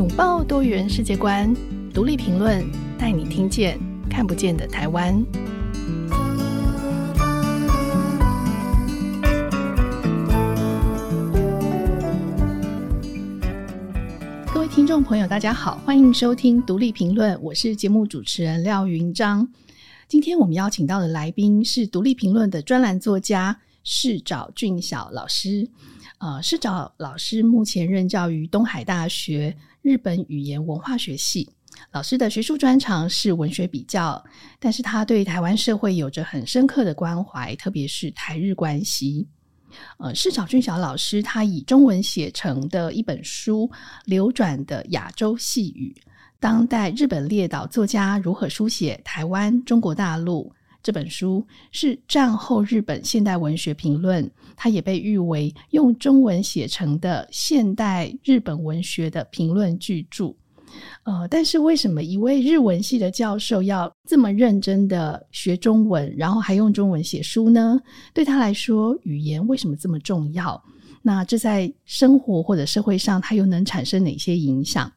拥抱多元世界观，独立评论，带你听见看不见的台湾。各位听众朋友，大家好，欢迎收听独立评论，我是节目主持人廖云章。今天我们邀请到的来宾是独立评论的专栏作家市沼俊晓老师。呃，士沼老师目前任教于东海大学日本语言文化学系。老师的学术专长是文学比较，但是他对台湾社会有着很深刻的关怀，特别是台日关系。呃，士沼俊晓老师他以中文写成的一本书《流转的亚洲细语：当代日本列岛作家如何书写台湾、中国大陆》。这本书是战后日本现代文学评论，它也被誉为用中文写成的现代日本文学的评论巨著。呃，但是为什么一位日文系的教授要这么认真的学中文，然后还用中文写书呢？对他来说，语言为什么这么重要？那这在生活或者社会上，它又能产生哪些影响？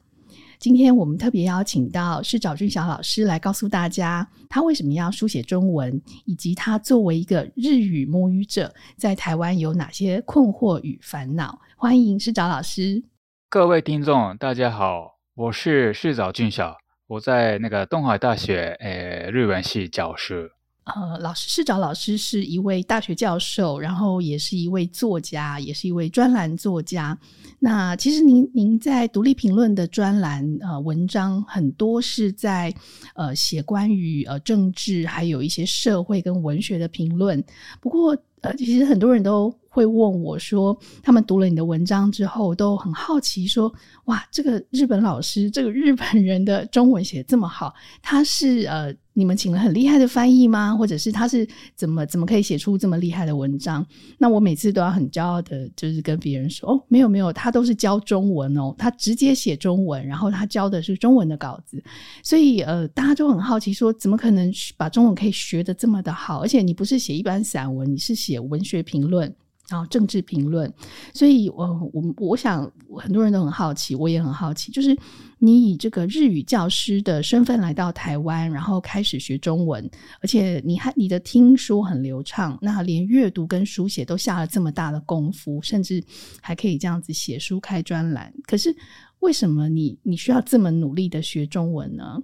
今天我们特别邀请到士沼俊晓老师来告诉大家，他为什么要书写中文，以及他作为一个日语母语者，在台湾有哪些困惑与烦恼。欢迎士沼老师。各位听众，大家好，我是士沼俊晓，我在那个东海大学诶日文系教书。呃，老师士沼老师是一位大学教授，然后也是一位作家，也是一位专栏作家。那其实您您在独立评论的专栏呃文章很多是在呃写关于呃政治，还有一些社会跟文学的评论。不过呃，其实很多人都会问我说，他们读了你的文章之后，都很好奇说，哇，这个日本老师，这个日本人的中文写这么好，他是呃。你们请了很厉害的翻译吗？或者是他是怎么怎么可以写出这么厉害的文章？那我每次都要很骄傲的，就是跟别人说：“哦，没有没有，他都是教中文哦，他直接写中文，然后他教的是中文的稿子。”所以呃，大家就很好奇说，怎么可能把中文可以学得这么的好？而且你不是写一般散文，你是写文学评论。然后政治评论，所以我我我想很多人都很好奇，我也很好奇，就是你以这个日语教师的身份来到台湾，然后开始学中文，而且你还你的听说很流畅，那连阅读跟书写都下了这么大的功夫，甚至还可以这样子写书开专栏。可是为什么你你需要这么努力的学中文呢？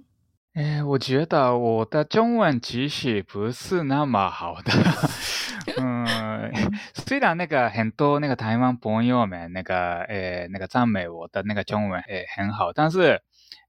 哎，我觉得我的中文其实不是那么好的。嗯，虽然那个很多那个台湾朋友们那个呃那个赞美我的那个中文诶很好，但是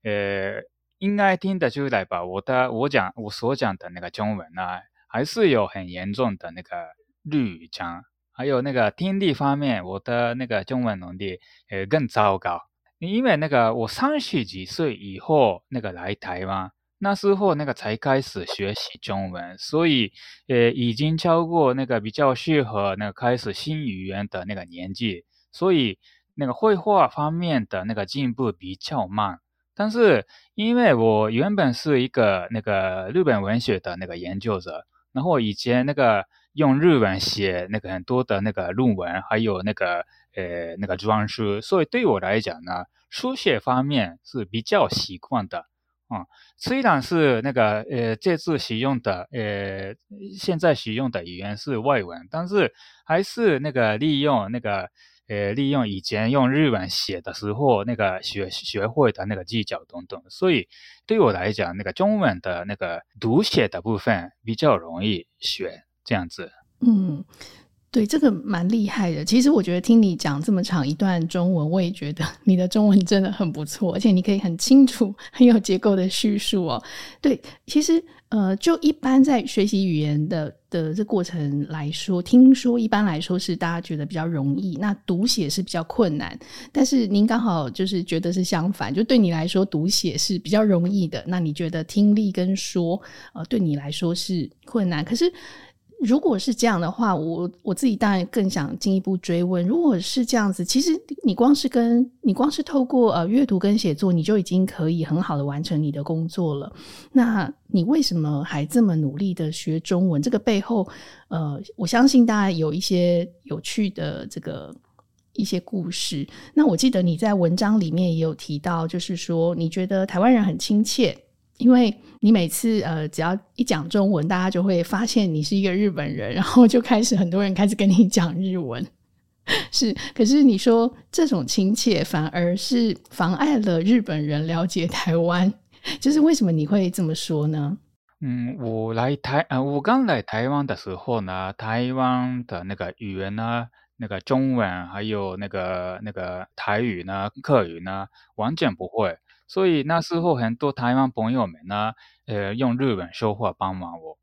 呃应该听得出来吧？我的我讲我所讲的那个中文呢，还是有很严重的那个日语腔，还有那个听力方面，我的那个中文能力呃更糟糕。因为那个我三十几岁以后那个来台湾。那时候那个才开始学习中文，所以呃已经超过那个比较适合那个开始新语言的那个年纪，所以那个绘画方面的那个进步比较慢。但是因为我原本是一个那个日本文学的那个研究者，然后以前那个用日文写那个很多的那个论文，还有那个呃那个专书，所以对我来讲呢，书写方面是比较习惯的。啊、嗯，虽然是那个呃，这次使用的呃，现在使用的语言是外文，但是还是那个利用那个呃，利用以前用日文写的时候那个学学会的那个技巧等等，所以对我来讲，那个中文的那个读写的部分比较容易学，这样子。嗯。对，这个蛮厉害的。其实我觉得听你讲这么长一段中文，我也觉得 你的中文真的很不错，而且你可以很清楚、很有结构的叙述哦。对，其实呃，就一般在学习语言的的这过程来说，听说一般来说是大家觉得比较容易，那读写是比较困难。但是您刚好就是觉得是相反，就对你来说读写是比较容易的，那你觉得听力跟说呃对你来说是困难，可是。如果是这样的话，我我自己当然更想进一步追问。如果是这样子，其实你光是跟你光是透过呃阅读跟写作，你就已经可以很好的完成你的工作了。那你为什么还这么努力的学中文？这个背后，呃，我相信大家有一些有趣的这个。一些故事。那我记得你在文章里面也有提到，就是说你觉得台湾人很亲切，因为你每次呃只要一讲中文，大家就会发现你是一个日本人，然后就开始很多人开始跟你讲日文。是，可是你说这种亲切反而是妨碍了日本人了解台湾，就是为什么你会这么说呢？嗯，我来台呃，我刚来台湾的时候呢，台湾的那个语言呢，那个中文还有那个那个台语呢、客语呢，完全不会，所以那时候很多台湾朋友们呢，呃，用日文说话帮忙我，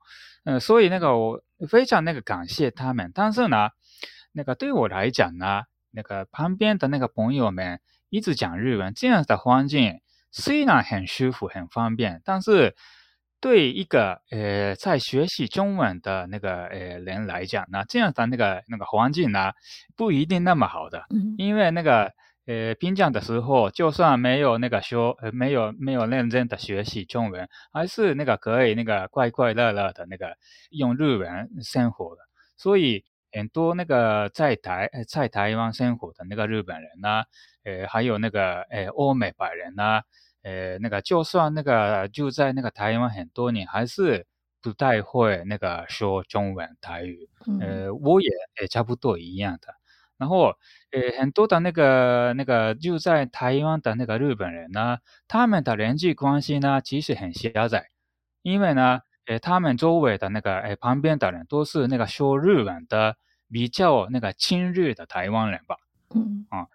呃，所以那个我非常那个感谢他们，但是呢，那个对我来讲呢，那个旁边的那个朋友们一直讲日文，这样的环境虽然很舒服、很方便，但是。对一个呃在学习中文的那个呃人来讲呢，这样的那个那个环境呢，不一定那么好的。嗯，因为那个呃平常的时候，就算没有那个说呃没有没有认真的学习中文，还是那个可以那个快快乐乐的那个用日文生活的。所以很多那个在台在台湾生活的那个日本人呢，呃还有那个呃欧美白人呢。呃，那个就算那个就在那个台湾很多年，还是不太会那个说中文台语。呃，我也也差不多一样的。然后，呃，很多的那个那个就在台湾的那个日本人呢，他们的人际关系呢，其实很狭窄，因为呢，呃，他们周围的那个呃旁边的人都是那个说日文的比较那个亲日的台湾人吧。嗯啊，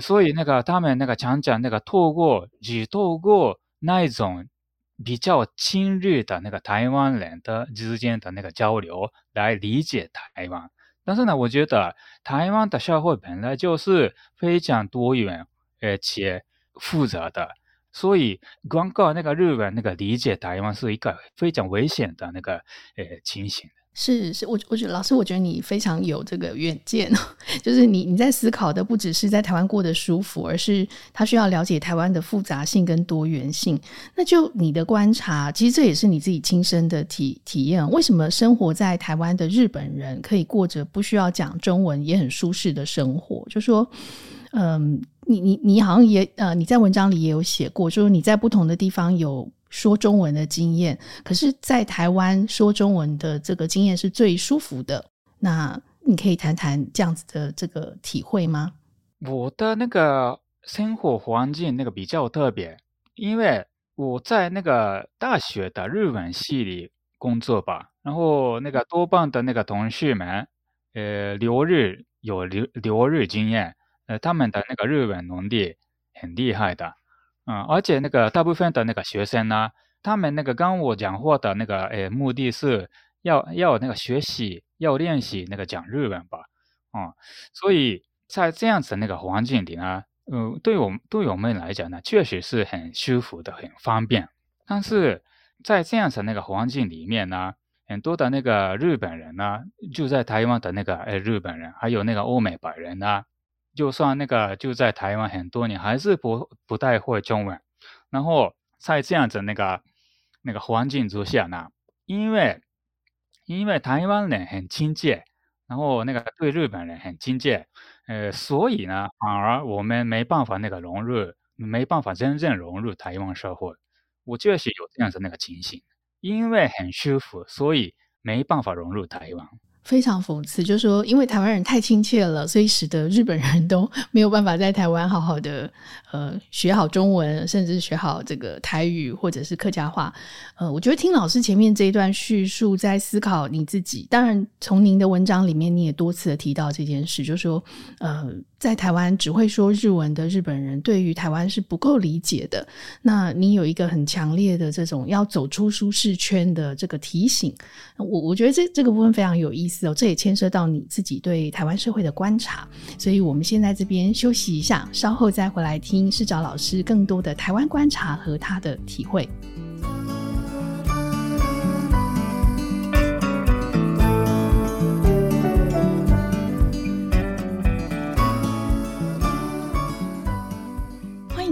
所以那个他们那个常常那个透过只透过那一种比较亲日的那个台湾人的之间的那个交流来理解台湾。但是呢，我觉得台湾的社会本来就是非常多元而且复杂的，所以光靠那个日本那个理解台湾是一个非常危险的那个呃情形。是是，我我觉得老师，我觉得你非常有这个远见，就是你你在思考的不只是在台湾过得舒服，而是他需要了解台湾的复杂性跟多元性。那就你的观察，其实这也是你自己亲身的体体验。为什么生活在台湾的日本人可以过着不需要讲中文也很舒适的生活？就说，嗯，你你你好像也呃，你在文章里也有写过，就是你在不同的地方有。说中文的经验，可是，在台湾说中文的这个经验是最舒服的。那你可以谈谈这样子的这个体会吗？我的那个生活环境那个比较特别，因为我在那个大学的日文系里工作吧，然后那个多半的那个同事们，呃，留日有留留日经验，呃，他们的那个日文能力很厉害的。嗯，而且那个大部分的那个学生呢，他们那个跟我讲话的那个诶目的是要要那个学习，要练习那个讲日文吧，啊、嗯，所以在这样子那个环境里呢，嗯，对我对我们来讲呢，确实是很舒服的，很方便。但是在这样子那个环境里面呢，很多的那个日本人呢，住在台湾的那个诶日本人，还有那个欧美白人呢。就算那个就在台湾很多年，还是不不太会中文。然后在这样子那个那个环境之下呢，因为因为台湾人很亲切，然后那个对日本人很亲切，呃，所以呢，反而我们没办法那个融入，没办法真正融入台湾社会。我确实有这样子那个情形，因为很舒服，所以没办法融入台湾。非常讽刺，就是说，因为台湾人太亲切了，所以使得日本人都 没有办法在台湾好好的呃学好中文，甚至学好这个台语或者是客家话。呃，我觉得听老师前面这一段叙述，在思考你自己。当然，从您的文章里面，你也多次的提到这件事，就是说，呃。在台湾只会说日文的日本人，对于台湾是不够理解的。那你有一个很强烈的这种要走出舒适圈的这个提醒，我我觉得这这个部分非常有意思哦。这也牵涉到你自己对台湾社会的观察。所以，我们先在这边休息一下，稍后再回来听视找老师更多的台湾观察和他的体会。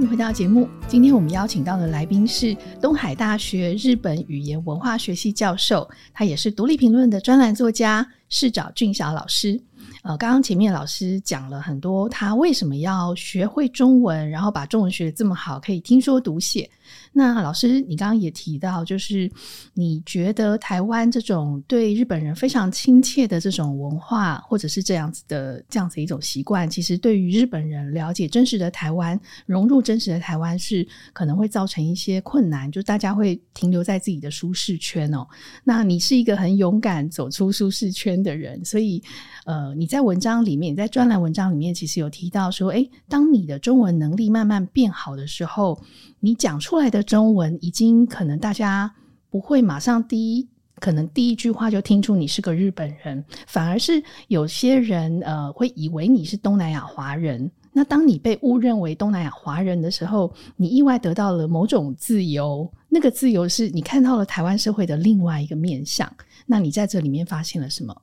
回到节目，今天我们邀请到的来宾是东海大学日本语言文化学系教授，他也是独立评论的专栏作家是找俊晓老师。呃，刚刚前面老师讲了很多，他为什么要学会中文，然后把中文学得这么好，可以听说读写。那老师，你刚刚也提到，就是你觉得台湾这种对日本人非常亲切的这种文化，或者是这样子的这样子一种习惯，其实对于日本人了解真实的台湾、融入真实的台湾，是可能会造成一些困难，就大家会停留在自己的舒适圈哦。那你是一个很勇敢走出舒适圈的人，所以呃，你在文章里面，你在专栏文章里面，其实有提到说，诶，当你的中文能力慢慢变好的时候，你讲出来的中文已经可能大家不会马上第一，可能第一句话就听出你是个日本人，反而是有些人呃会以为你是东南亚华人。那当你被误认为东南亚华人的时候，你意外得到了某种自由，那个自由是你看到了台湾社会的另外一个面向。那你在这里面发现了什么？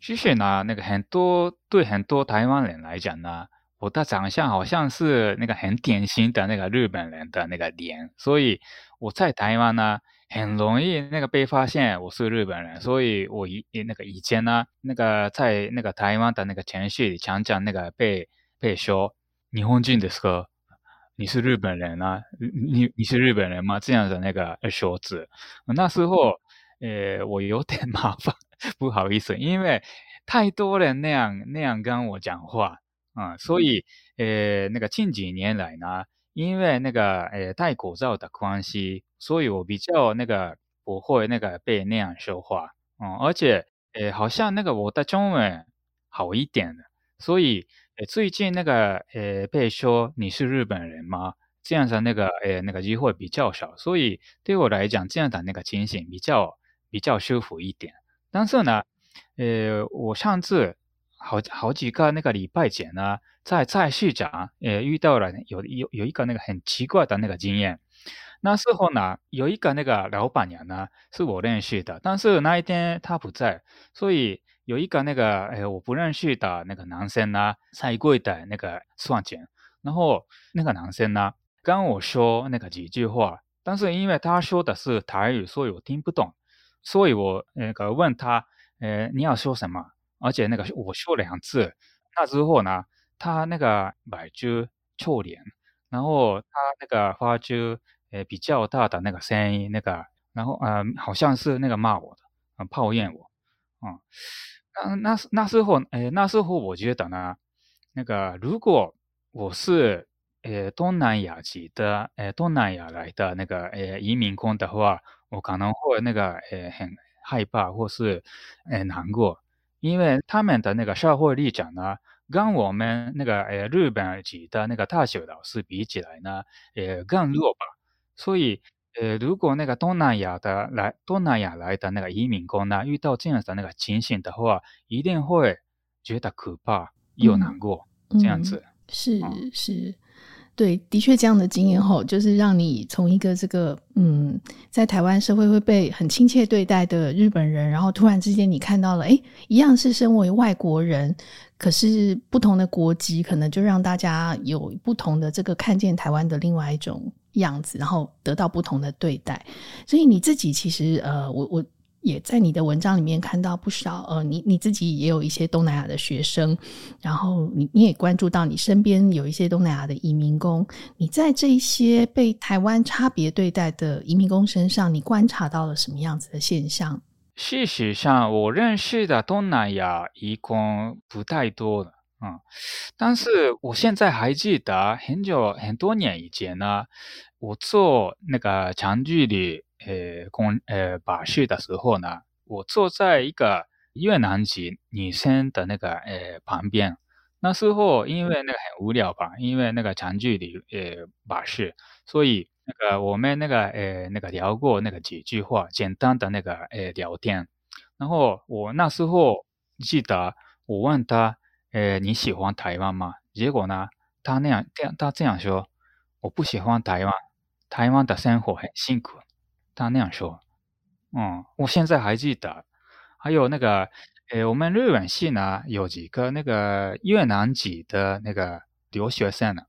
其实呢，那个很多对很多台湾人来讲呢。我的长相好像是那个很典型的那个日本人的那个脸，所以我在台湾呢，很容易那个被发现我是日本人，所以我以那个以前呢，那个在那个台湾的那个城市里常常那个被被说日本人ですか？你是日本人啊？你你是日本人吗？这样的那个说辞，那时候呃我有点麻烦，不好意思，因为太多人那样那样跟我讲话。 嗯，所以，呃，那个近几年来呢，因为那个呃戴口罩的关系，所以我比较那个不会那个被那样说话，嗯，而且，呃，好像那个我的中文好一点了，所以，呃，最近那个呃被说你是日本人吗？这样的那个呃那个机会比较少，所以对我来讲，这样的那个情形比较比较舒服一点。但是呢，呃，我上次。好好几个那个礼拜前呢，在菜市场，呃，遇到了有有有一个那个很奇怪的那个经验。那时候呢，有一个那个老板娘呢，是我认识的，但是那一天她不在，所以有一个那个呃我不认识的那个男生呢，在柜台那个算钱，然后那个男生呢跟我说那个几句话，但是因为他说的是台语，所以我听不懂，所以我那个问他，呃，你要说什么？而且那个我说两次，那之后呢，他那个摆出臭脸，然后他那个发出呃比较大的那个声音，那个然后呃好像是那个骂我的，嗯、呃，抱怨我，嗯，那那那时候呃那时候我觉得呢，那个如果我是呃东南亚籍的呃东南亚来的那个呃移民工的话，我可能会那个呃很害怕或是呃难过。因为他们的那个社会立场呢，跟我们那个呃日本籍的那个大学老师比起来呢，呃更弱吧。所以呃如果那个东南亚的来东南亚来的那个移民工呢，遇到这样的那个情形的话，一定会觉得可怕又难过，嗯、这样子。是。是对，的确这样的经验后，就是让你从一个这个嗯，在台湾社会会被很亲切对待的日本人，然后突然之间你看到了，诶，一样是身为外国人，可是不同的国籍，可能就让大家有不同的这个看见台湾的另外一种样子，然后得到不同的对待。所以你自己其实呃，我我。也在你的文章里面看到不少，呃，你你自己也有一些东南亚的学生，然后你你也关注到你身边有一些东南亚的移民工，你在这一些被台湾差别对待的移民工身上，你观察到了什么样子的现象？事实上，我认识的东南亚移工不太多了，嗯，但是我现在还记得很久很多年以前呢，我做那个长距离。呃，公呃巴士的时候呢，我坐在一个越南籍女生的那个呃旁边。那时候因为那个很无聊吧，因为那个长距离呃巴士，所以那个我们那个呃那个聊过那个几句话，简单的那个呃聊天。然后我那时候记得我问他，呃你喜欢台湾吗？结果呢，他那样这样他这样说，我不喜欢台湾，台湾的生活很辛苦。他那样说，嗯，我现在还记得，还有那个，呃，我们日文系呢有几个那个越南籍的那个留学生呢，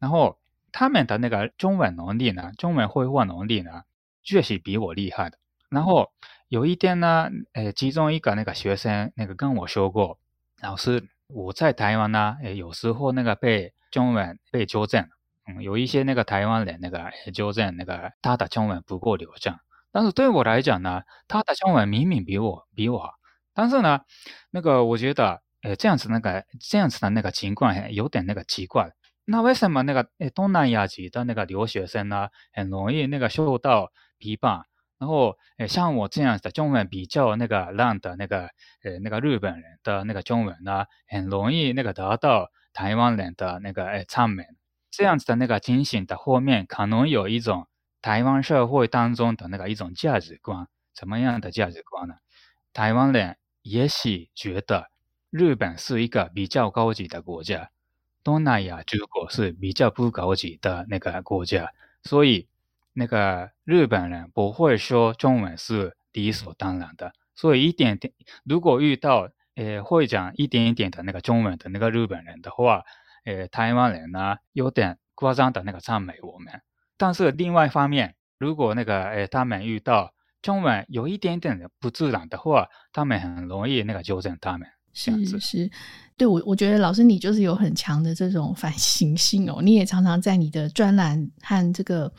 然后他们的那个中文能力呢，中文会话能力呢，确实比我厉害的。然后有一天呢，呃，其中一个那个学生那个跟我说过，老师，我在台湾呢，诶，有时候那个被中文被纠正，有一些那个台湾人那个纠正那个他的中文不够流畅，但是对我来讲呢，他的中文明明比我比我，但是呢，那个我觉得，呃，这样子那个这样子的那个情况有点那个奇怪，那为什么那个诶东南亚籍的那个留学生呢，很容易那个受到批判？然后，诶，像我这样的中文比较那个烂的那个，呃，那个日本人的那个中文呢，很容易那个得到台湾人的那个诶赞美。这样子的那个情形的后面，可能有一种台湾社会当中的那个一种价值观。什么样的价值观呢？台湾人也许觉得日本是一个比较高级的国家，东南亚诸国是比较不高级的那个国家，所以。那个日本人不会说中文是理所当然的，所以一点点，如果遇到呃会讲一点一点的那个中文的那个日本人的话，呃台湾人呢有点夸张的那个赞美我们。但是另外一方面，如果那个呃他们遇到中文有一点点的不自然的话，他们很容易那个纠正他们。是是，对我我觉得老师你就是有很强的这种反省性哦，你也常常在你的专栏和这个。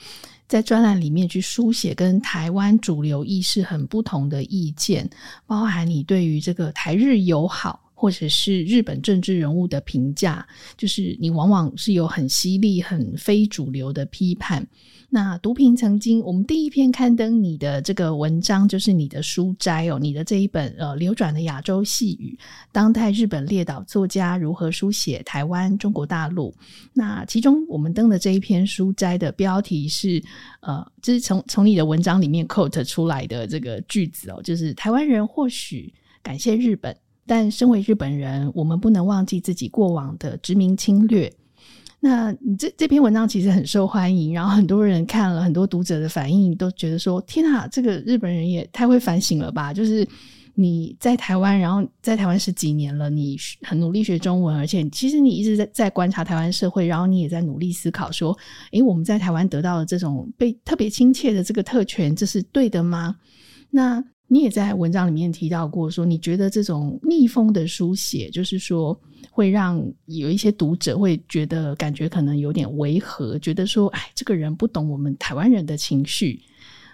在专栏里面去书写跟台湾主流意识很不同的意见，包含你对于这个台日友好，或者是日本政治人物的评价，就是你往往是有很犀利、很非主流的批判。那读评曾经，我们第一篇刊登你的这个文章，就是你的书摘哦，你的这一本呃流转的亚洲细语，当代日本列岛作家如何书写台湾中国大陆。那其中我们登的这一篇书摘的标题是呃，这、就是从从你的文章里面 quote 出来的这个句子哦，就是台湾人或许感谢日本，但身为日本人，我们不能忘记自己过往的殖民侵略。那你这这篇文章其实很受欢迎，然后很多人看了，很多读者的反应都觉得说：“天啊，这个日本人也太会反省了吧！”就是你在台湾，然后在台湾十几年了，你很努力学中文，而且其实你一直在在观察台湾社会，然后你也在努力思考说：“诶，我们在台湾得到的这种被特别亲切的这个特权，这是对的吗？”那你也在文章里面提到过，说你觉得这种逆风的书写，就是说会让有一些读者会觉得感觉可能有点违和，觉得说，哎，这个人不懂我们台湾人的情绪。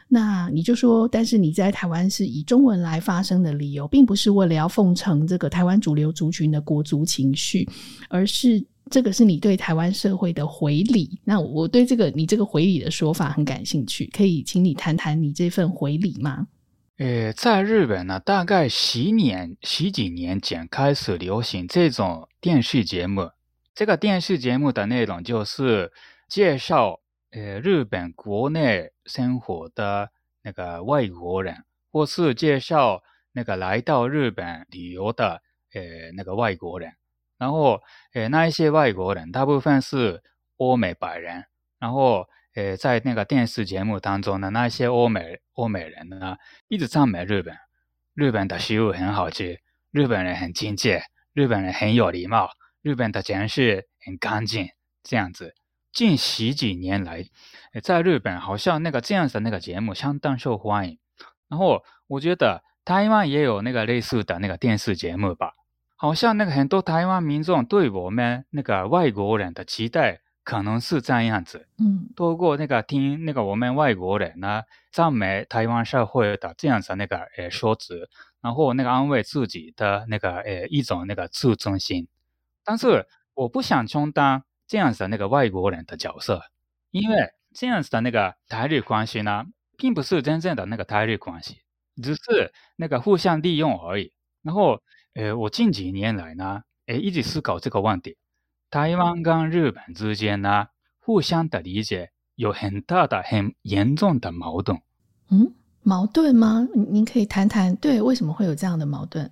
那你就说，但是你在台湾是以中文来发声的理由，并不是为了要奉承这个台湾主流族群的国族情绪，而是这个是你对台湾社会的回礼。那我对这个你这个回礼的说法很感兴趣，可以请你谈谈你这份回礼吗？呃，在日本呢，大概十年、十几年前开始流行这种电视节目。这个电视节目的内容就是介绍呃日本国内生活的那个外国人，或是介绍那个来到日本旅游的呃那个外国人。然后呃那一些外国人大部分是欧美白人，然后。呃，在那个电视节目当中呢，那些欧美欧美人呢，一直赞美日本，日本的食物很好吃，日本人很亲切，日本人很有礼貌，日本的城市很干净，这样子。近十几年来，在日本好像那个这样子的那个节目相当受欢迎。然后我觉得台湾也有那个类似的那个电视节目吧，好像那个很多台湾民众对我们那个外国人的期待。可能是这样子，嗯，通过那个听那个我们外国人呢赞美台湾社会的这样子那个呃说辞，然后那个安慰自己的那个呃一种那个自尊心。但是我不想充当这样子的那个外国人的角色，因为这样子的那个台日关系呢，并不是真正的那个台日关系，只是那个互相利用而已。然后呃，我近几年来呢，呃，一直思考这个问题。台湾跟日本之间呢，互相的理解有很大的、很严重的矛盾。嗯，矛盾吗？您可以谈谈，对，为什么会有这样的矛盾？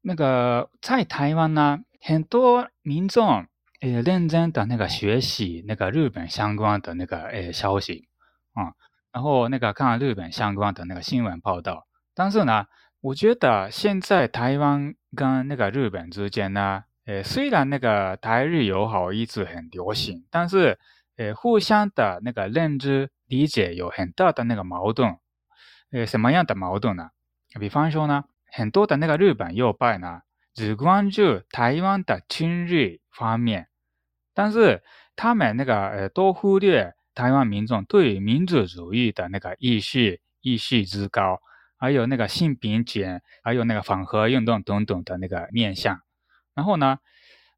那个在台湾呢，很多民众呃认真的那个学习那个日本相关的那个呃消息啊、嗯，然后那个看日本相关的那个新闻报道。但是呢，我觉得现在台湾跟那个日本之间呢。呃，虽然那个台日友好一直很流行，但是呃，互相的那个认知理解有很大的那个矛盾。呃，什么样的矛盾呢？比方说呢，很多的那个日本右派呢，只关注台湾的亲日方面，但是他们那个呃都忽略台湾民众对民族主义的那个意识意识之高，还有那个性平权，还有那个反核运动等等的那个面向。然后呢，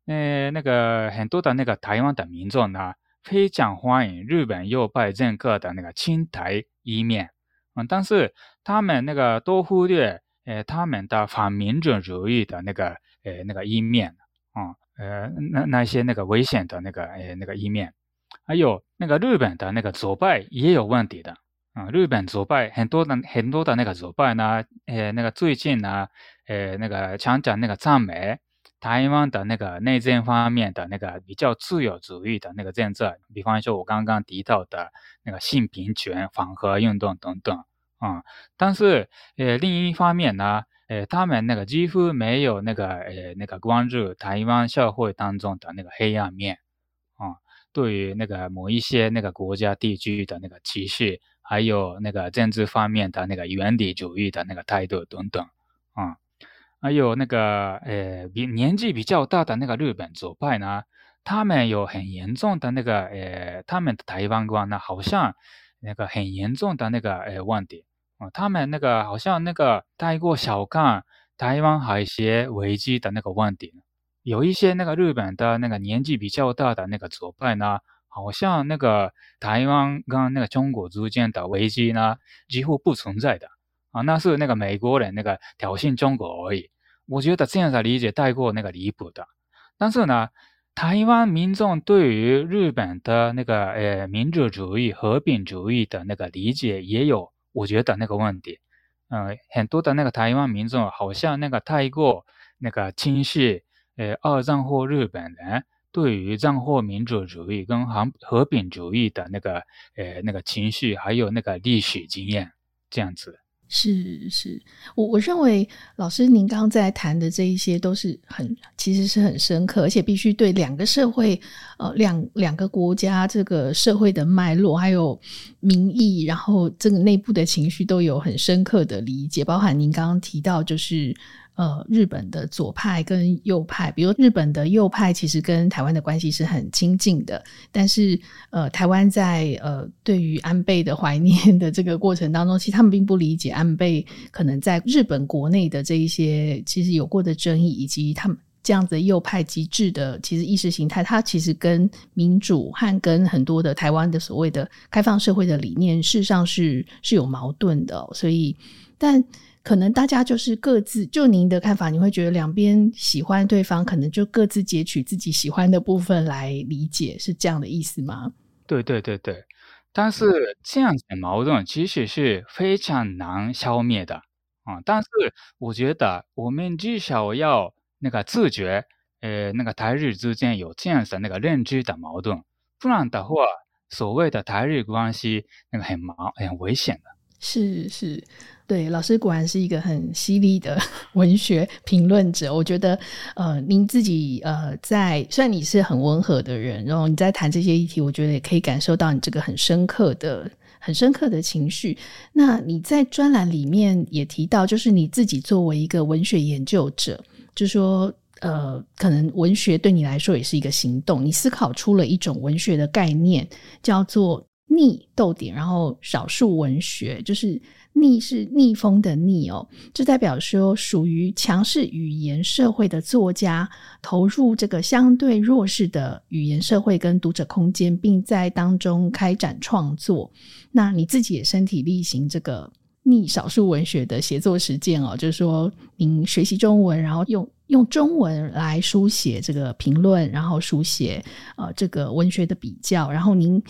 呃，那个很多的那个台湾的民众呢，非常欢迎日本右派政客的那个亲台一面，嗯，但是他们那个都忽略。呃，他们的反民主主义的那个呃那个一面。啊，呃那那些那个危险的那个呃那个一面，还有那个日本的那个左派也有问题的。啊，日本左派很多的很多的那个左派呢，呃那个最近呢，呃那个常讲那个赞美台湾的那个内政方面的那个比较自由主义的那个政策，比方说我刚刚提到的那个性平权、反核运动等等。啊、嗯，但是呃，另一方面呢，呃，他们那个几乎没有那个呃那个关注台湾社会当中的那个黑暗面啊、嗯，对于那个某一些那个国家地区的那个歧视，还有那个政治方面的那个原理主义的那个态度等等啊、嗯，还有那个呃比年纪比较大的那个日本左派呢，他们有很严重的那个呃他们的台湾观呢，好像那个很严重的那个呃问题。他们那个好像那个太过小看台湾海峡危机的那个问题，有一些那个日本的那个年纪比较大的那个左派呢，好像那个台湾跟那个中国之间的危机呢几乎不存在的啊，那是那个美国人那个挑衅中国而已。我觉得这样的理解太过那个离谱的。但是呢，台湾民众对于日本的那个呃民主主义、和平主义的那个理解也有。我觉得那个问题，呃，很多的那个台湾民众好像那个太过那个轻视，呃，二战后日本人对于战后民主主义跟和和平主义的那个呃那个情绪，还有那个历史经验这样子。是是，我我认为老师您刚刚在谈的这一些都是很其实是很深刻，而且必须对两个社会呃两两个国家这个社会的脉络还有民意，然后这个内部的情绪都有很深刻的理解，包含您刚刚提到就是。呃，日本的左派跟右派，比如日本的右派其实跟台湾的关系是很亲近的，但是呃，台湾在呃对于安倍的怀念的这个过程当中，其实他们并不理解安倍可能在日本国内的这一些其实有过的争议，以及他们这样子右派极致的其实意识形态，它其实跟民主和跟很多的台湾的所谓的开放社会的理念，事实上是是有矛盾的，所以但。可能大家就是各自，就您的看法，你会觉得两边喜欢对方，可能就各自截取自己喜欢的部分来理解，是这样的意思吗？对对对对，但是这样子的矛盾其实是非常难消灭的啊！但是我觉得我们至少要那个自觉，呃，那个台日之间有这样子的那个认知的矛盾，不然的话，所谓的台日关系那个很麻很危险的。是是。对，老师果然是一个很犀利的 文学评论者。我觉得，呃，您自己呃，在虽然你是很温和的人，然后你在谈这些议题，我觉得也可以感受到你这个很深刻的、很深刻的情绪。那你在专栏里面也提到，就是你自己作为一个文学研究者，就说，呃，可能文学对你来说也是一个行动。你思考出了一种文学的概念，叫做逆逗点，然后少数文学，就是。逆是逆风的逆哦，这代表说属于强势语言社会的作家投入这个相对弱势的语言社会跟读者空间，并在当中开展创作。那你自己也身体力行这个逆少数文学的写作实践哦，就是说您学习中文，然后用用中文来书写这个评论，然后书写呃这个文学的比较，然后您。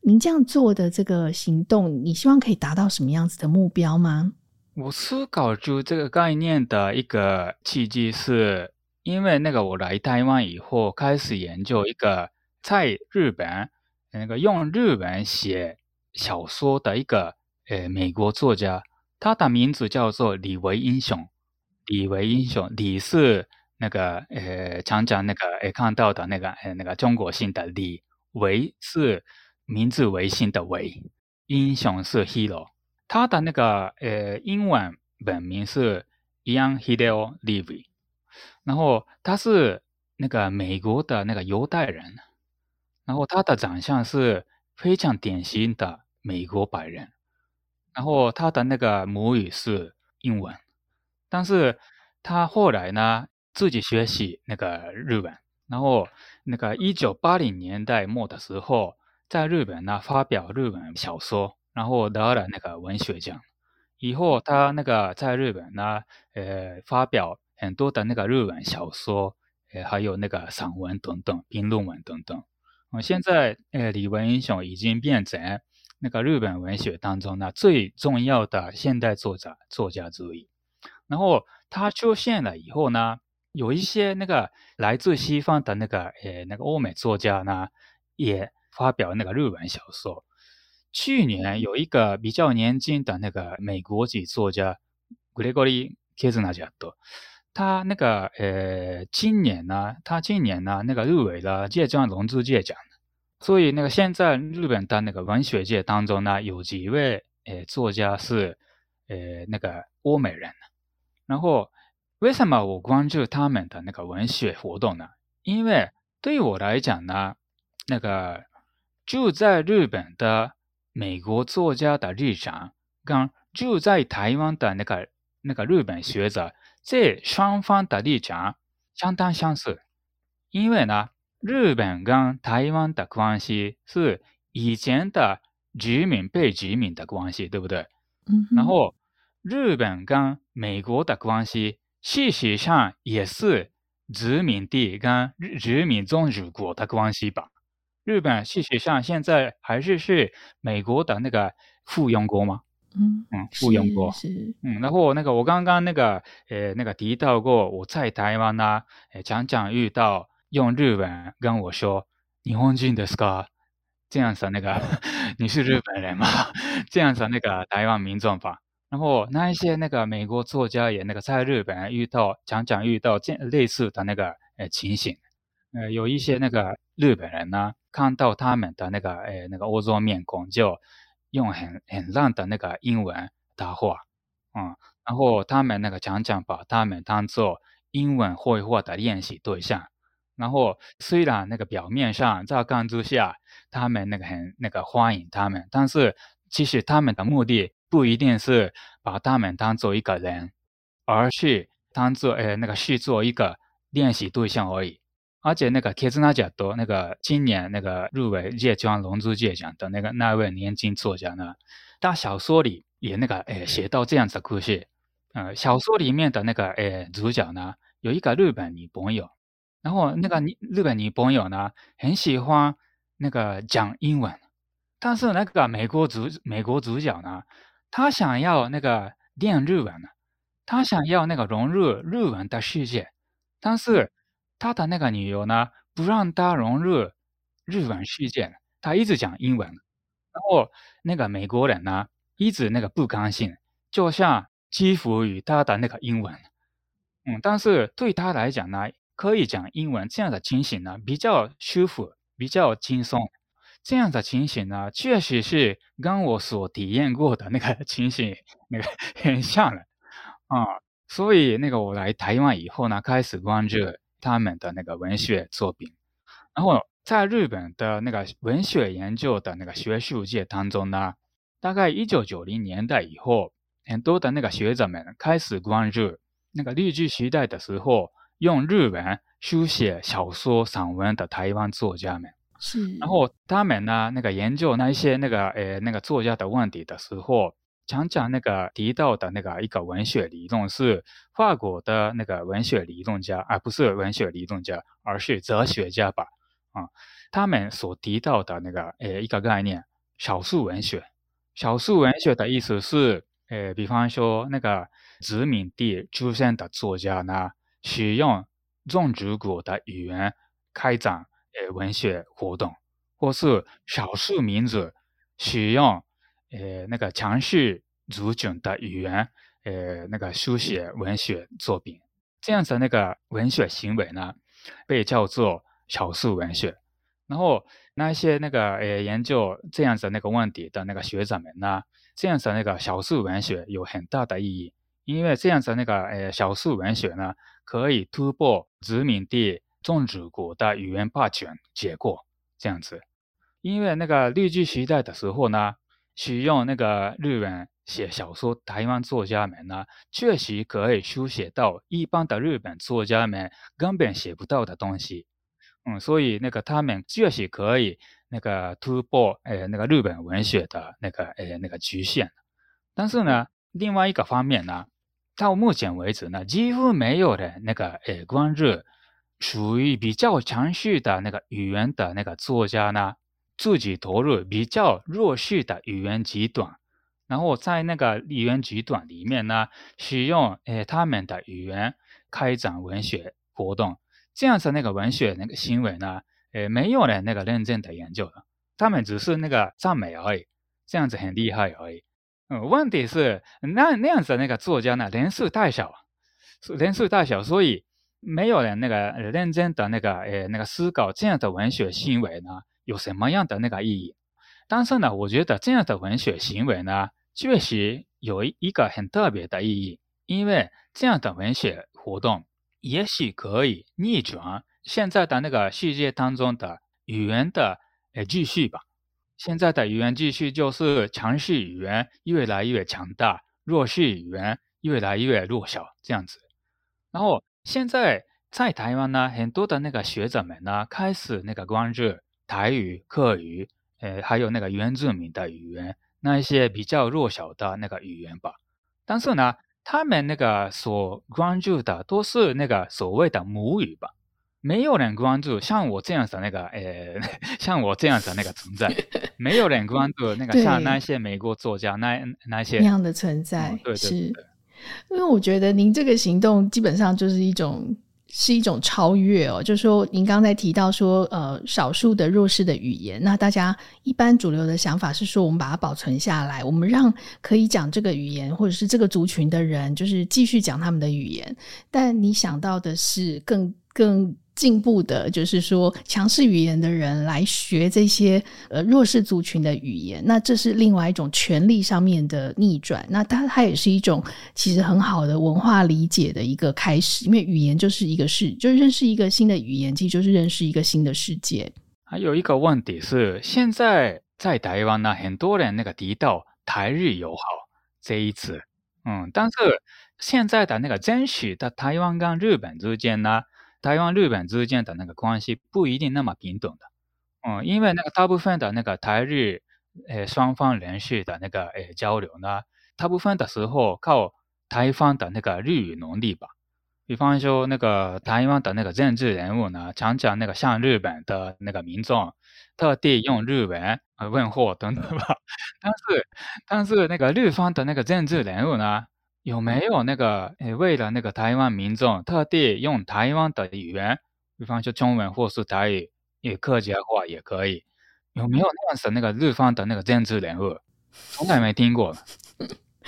您这样做的这个行动，你希望可以达到什么样子的目标吗？我思考出这个概念的一个契机，是因为那个我来台湾以后，开始研究一个在日本那个用日文写小说的一个呃美国作家，他的名字叫做李维英雄。李维英雄，李是那个呃常常那个呃看到的那个呃那个中国姓的李，维是。名字为姓的为，英雄是 hero，他的那个呃英文本名是 Ian Hideo Levy。然后他是那个美国的那个犹太人，然后他的长相是非常典型的美国白人，然后他的那个母语是英文，但是他后来呢自己学习那个日文，然后那个一九八零年代末的时候，在日本呢发表日文小说，然后得了那个文学奖。以后他那个在日本呢，呃，发表很多的那个日文小说，呃，还有那个散文等等、评论文等等。嗯，现在呃，李文英雄已经变成那个日本文学当中呢最重要的现代作家作家之一。然后他出现了以后呢，有一些那个来自西方的那个呃那个欧美作家呢，也发表那个日文小说。去年有一个比较年轻的那个美国籍作家格雷戈里·凯兹纳贾多，他那个呃，今年呢，他今年呢，那个入围了芥川龙之介奖。所以那个现在日本的那个文学界当中呢，有几位呃作家是呃那个欧美人。然后为什么我关注他们的那个文学活动呢？因为对我来讲呢，那个住在日本的。美国作家的立场跟住在台湾的那个那个日本学者，这双方的立场相当相似。因为呢，日本跟台湾的关系是以前的殖民被殖民的关系，对不对？嗯。然后，日本跟美国的关系，事实上也是殖民地跟殖民宗主国的关系吧。日本事实上现在还是是美国的那个附庸国吗？嗯嗯，附庸国是，是嗯。然后那个我刚刚那个呃那个提到过，我在台湾呢、啊，呃常常遇到用日文跟我说“日本人ですか”这样子的那个你是日本人吗？这样子的那个台湾民众吧。然后那一些那个美国作家也那个在日本遇到常常遇到这类似的那个呃情形，呃有一些那个 日本人呢。看到他们的那个诶那个欧洲面孔，就用很很烂的那个英文答话，嗯，然后他们那个常常把他们当做英文绘画的练习对象，然后虽然那个表面上乍看之下，他们那个很那个欢迎他们，但是其实他们的目的不一定是把他们当做一个人，而是当做诶那个视作一个练习对象而已。而且那个凯兹纳贾多，那个今年那个入围芥川龙之介奖的那个那位年轻作家呢，他小说里也那个诶写到这样子的故事，呃，小说里面的那个诶主角呢，有一个日本女朋友，然后那个日本女朋友呢很喜欢那个讲英文，但是那个美国主美国主角呢，他想要那个练日文，他想要那个融入日文的世界，但是。他的那个女友呢，不让他融入日本世界，他一直讲英文。然后那个美国人呢，一直那个不甘心，就像欺负于他的那个英文。嗯，但是对他来讲呢，可以讲英文这样的情形呢，比较舒服，比较轻松。这样的情形呢，确实是跟我所体验过的那个 情形那个很像的啊、所以那个我来台湾以后呢，开始关注。他们的那个文学作品，然后在日本的那个文学研究的那个学术界当中呢，大概一九九零年代以后，很多的那个学者们开始关注那个日据时代的时候用日文书写小说散文的台湾作家们。是，然后他们呢，那个研究那一些那个呃那个作家的问题的时候。讲讲那个提到的那个一个文学理论是法国的那个文学理论家，而不是文学理论家，而是哲学家吧？啊，他们所提到的那个呃一个概念，少数文学。少数文学的意思是，呃，比方说那个殖民地出生的作家呢，使用宗主国的语言开展呃文学活动，或是少数民族使用。呃，那个强势族群的语言，呃，那个书写文学作品，这样子那个文学行为呢，被叫做少数文学。然后那些那个呃研究这样子那个问题的那个学者们呢，这样子那个少数文学有很大的意义，因为这样子那个呃少数文学呢，可以突破殖民地宗主国的语言霸权结构这样子。因为那个绿巨时代的时候呢，使用那个日文写小说，台湾作家们呢，确实可以书写到一般的日本作家们根本写不到的东西。嗯，所以那个他们确实可以那个突破呃那个日本文学的那个呃那个局限。但是呢，另外一个方面呢，到目前为止呢，几乎没有人那个呃关注属于比较强势的那个语言的那个作家呢。自己投入比较弱势的语言集团，然后在那个语言集团里面呢，使用诶他们的语言开展文学活动，这样子那个文学那个行为呢，诶没有人那个认真的研究的，他们只是那个赞美而已，这样子很厉害而已。嗯，问题是那那样子那个作家呢，人数太少，人数太小，所以没有人那个认真的那个诶那个思考这样的文学行为呢。有什么样的那个意义？但是呢，我觉得这样的文学行为呢，确实有一个很特别的意义，因为这样的文学活动也许可以逆转现在的那个世界当中的语言的呃秩序吧。现在的语言秩序就是强势语言越来越强大，弱势语言越来越弱小这样子。然后现在在台湾呢，很多的那个学者们呢，开始那个关注。台语、客语，呃，还有那个原住民的语言，那一些比较弱小的那个语言吧。但是呢，他们那个所关注的都是那个所谓的母语吧，没有人关注像我这样的那个，呃，像我这样的那个存在，没有人关注那个像那些美国作家那那些那样的存在。嗯、对，对，对，对，因为我觉得您这个行动基本上就是一种。是一种超越哦，就是说，您刚才提到说，呃，少数的弱势的语言，那大家一般主流的想法是说，我们把它保存下来，我们让可以讲这个语言或者是这个族群的人，就是继续讲他们的语言。但你想到的是更更。进步的，就是说强势语言的人来学这些呃弱势族群的语言，那这是另外一种权力上面的逆转。那它它也是一种其实很好的文化理解的一个开始，因为语言就是一个世，就认识一个新的语言，其实就是认识一个新的世界。还有一个问题是，现在在台湾呢，很多人那个提到台日友好这一词，嗯，但是现在的那个真实的台湾跟日本之间呢？台湾、日本之间的那个关系不一定那么平等的，嗯，因为那个大部分的那个台日呃双方人士的那个呃交流呢，大部分的时候靠台方的那个日语能力吧。比方说那个台湾的那个政治人物呢，常常那个向日本的那个民众特地用日文呃问候等等吧。但是但是那个日方的那个政治人物呢，有没有那个诶，为了那个台湾民众，特地用台湾的语言，比方说中文或是台语，也客家话也可以，有没有认识那个日方的那个政治人物？从来没听过。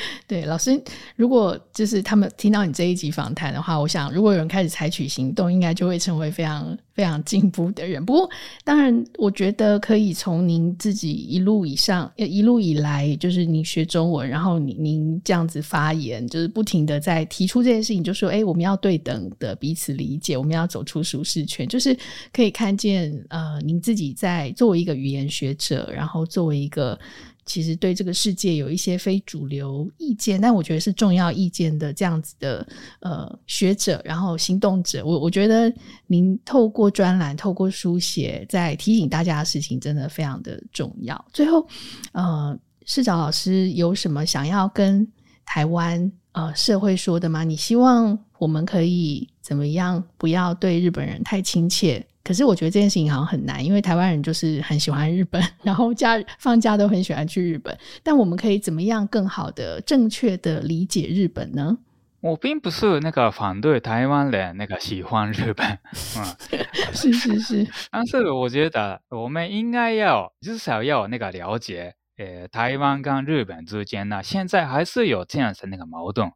对，老师，如果就是他们听到你这一集访谈的话，我想如果有人开始采取行动，应该就会成为非常非常进步的人。不过，当然，我觉得可以从您自己一路以上，一路以来，就是你学中文，然后您您这样子发言，就是不停的在提出这件事情，就说，哎，我们要对等的彼此理解，我们要走出舒适圈，就是可以看见，呃，您自己在作为一个语言学者，然后作为一个。其实对这个世界有一些非主流意见，但我觉得是重要意见的这样子的呃学者，然后行动者，我我觉得您透过专栏、透过书写，在提醒大家的事情，真的非常的重要。最后，呃，市长老师有什么想要跟台湾呃社会说的吗？你希望我们可以怎么样？不要对日本人太亲切。可是我觉得这件事情好像很难，因为台湾人就是很喜欢日本，然后假放假都很喜欢去日本。但我们可以怎么样更好的、正确的理解日本呢？我并不是那个反对台湾人那个喜欢日本，嗯，是 是是。但是我觉得我们应该要至少要那个了解，呃，台湾跟日本之间呢，现在还是有这样子那个矛盾，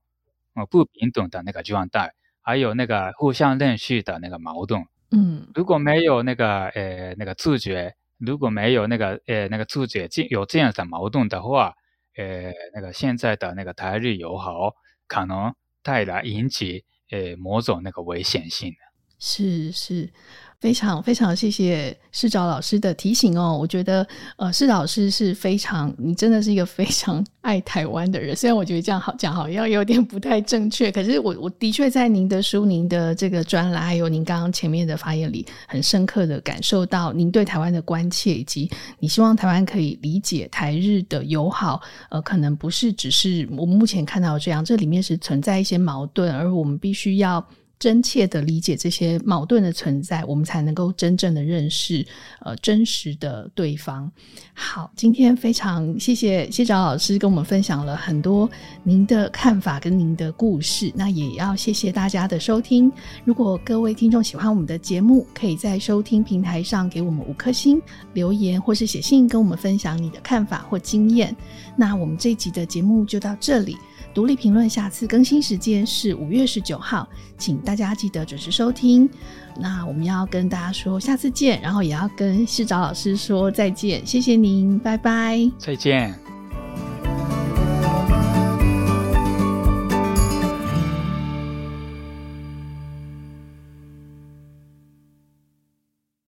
呃，不平等的那个状态，还有那个互相认识的那个矛盾。嗯，如果没有那个呃那个自觉，如果没有那个呃那个自觉，有这样的矛盾的话，呃那个现在的那个台日友好可能带来引起呃某种那个危险性。是是。非常非常谢谢世找老师的提醒哦，我觉得呃，世找老师是非常，你真的是一个非常爱台湾的人。虽然我觉得这样好讲好像有点不太正确，可是我我的确在您的书、您的这个专栏，还有您刚刚前面的发言里，很深刻的感受到您对台湾的关切，以及你希望台湾可以理解台日的友好。呃，可能不是只是我们目前看到这样，这里面是存在一些矛盾，而我们必须要。真切的理解这些矛盾的存在，我们才能够真正的认识呃真实的对方。好，今天非常谢谢谢找老师跟我们分享了很多您的看法跟您的故事。那也要谢谢大家的收听。如果各位听众喜欢我们的节目，可以在收听平台上给我们五颗星留言，或是写信跟我们分享你的看法或经验。那我们这集的节目就到这里。独立评论，下次更新时间是五月十九号，请大家记得准时收听。那我们要跟大家说下次见，然后也要跟市长老师说再见，谢谢您，拜拜，再见。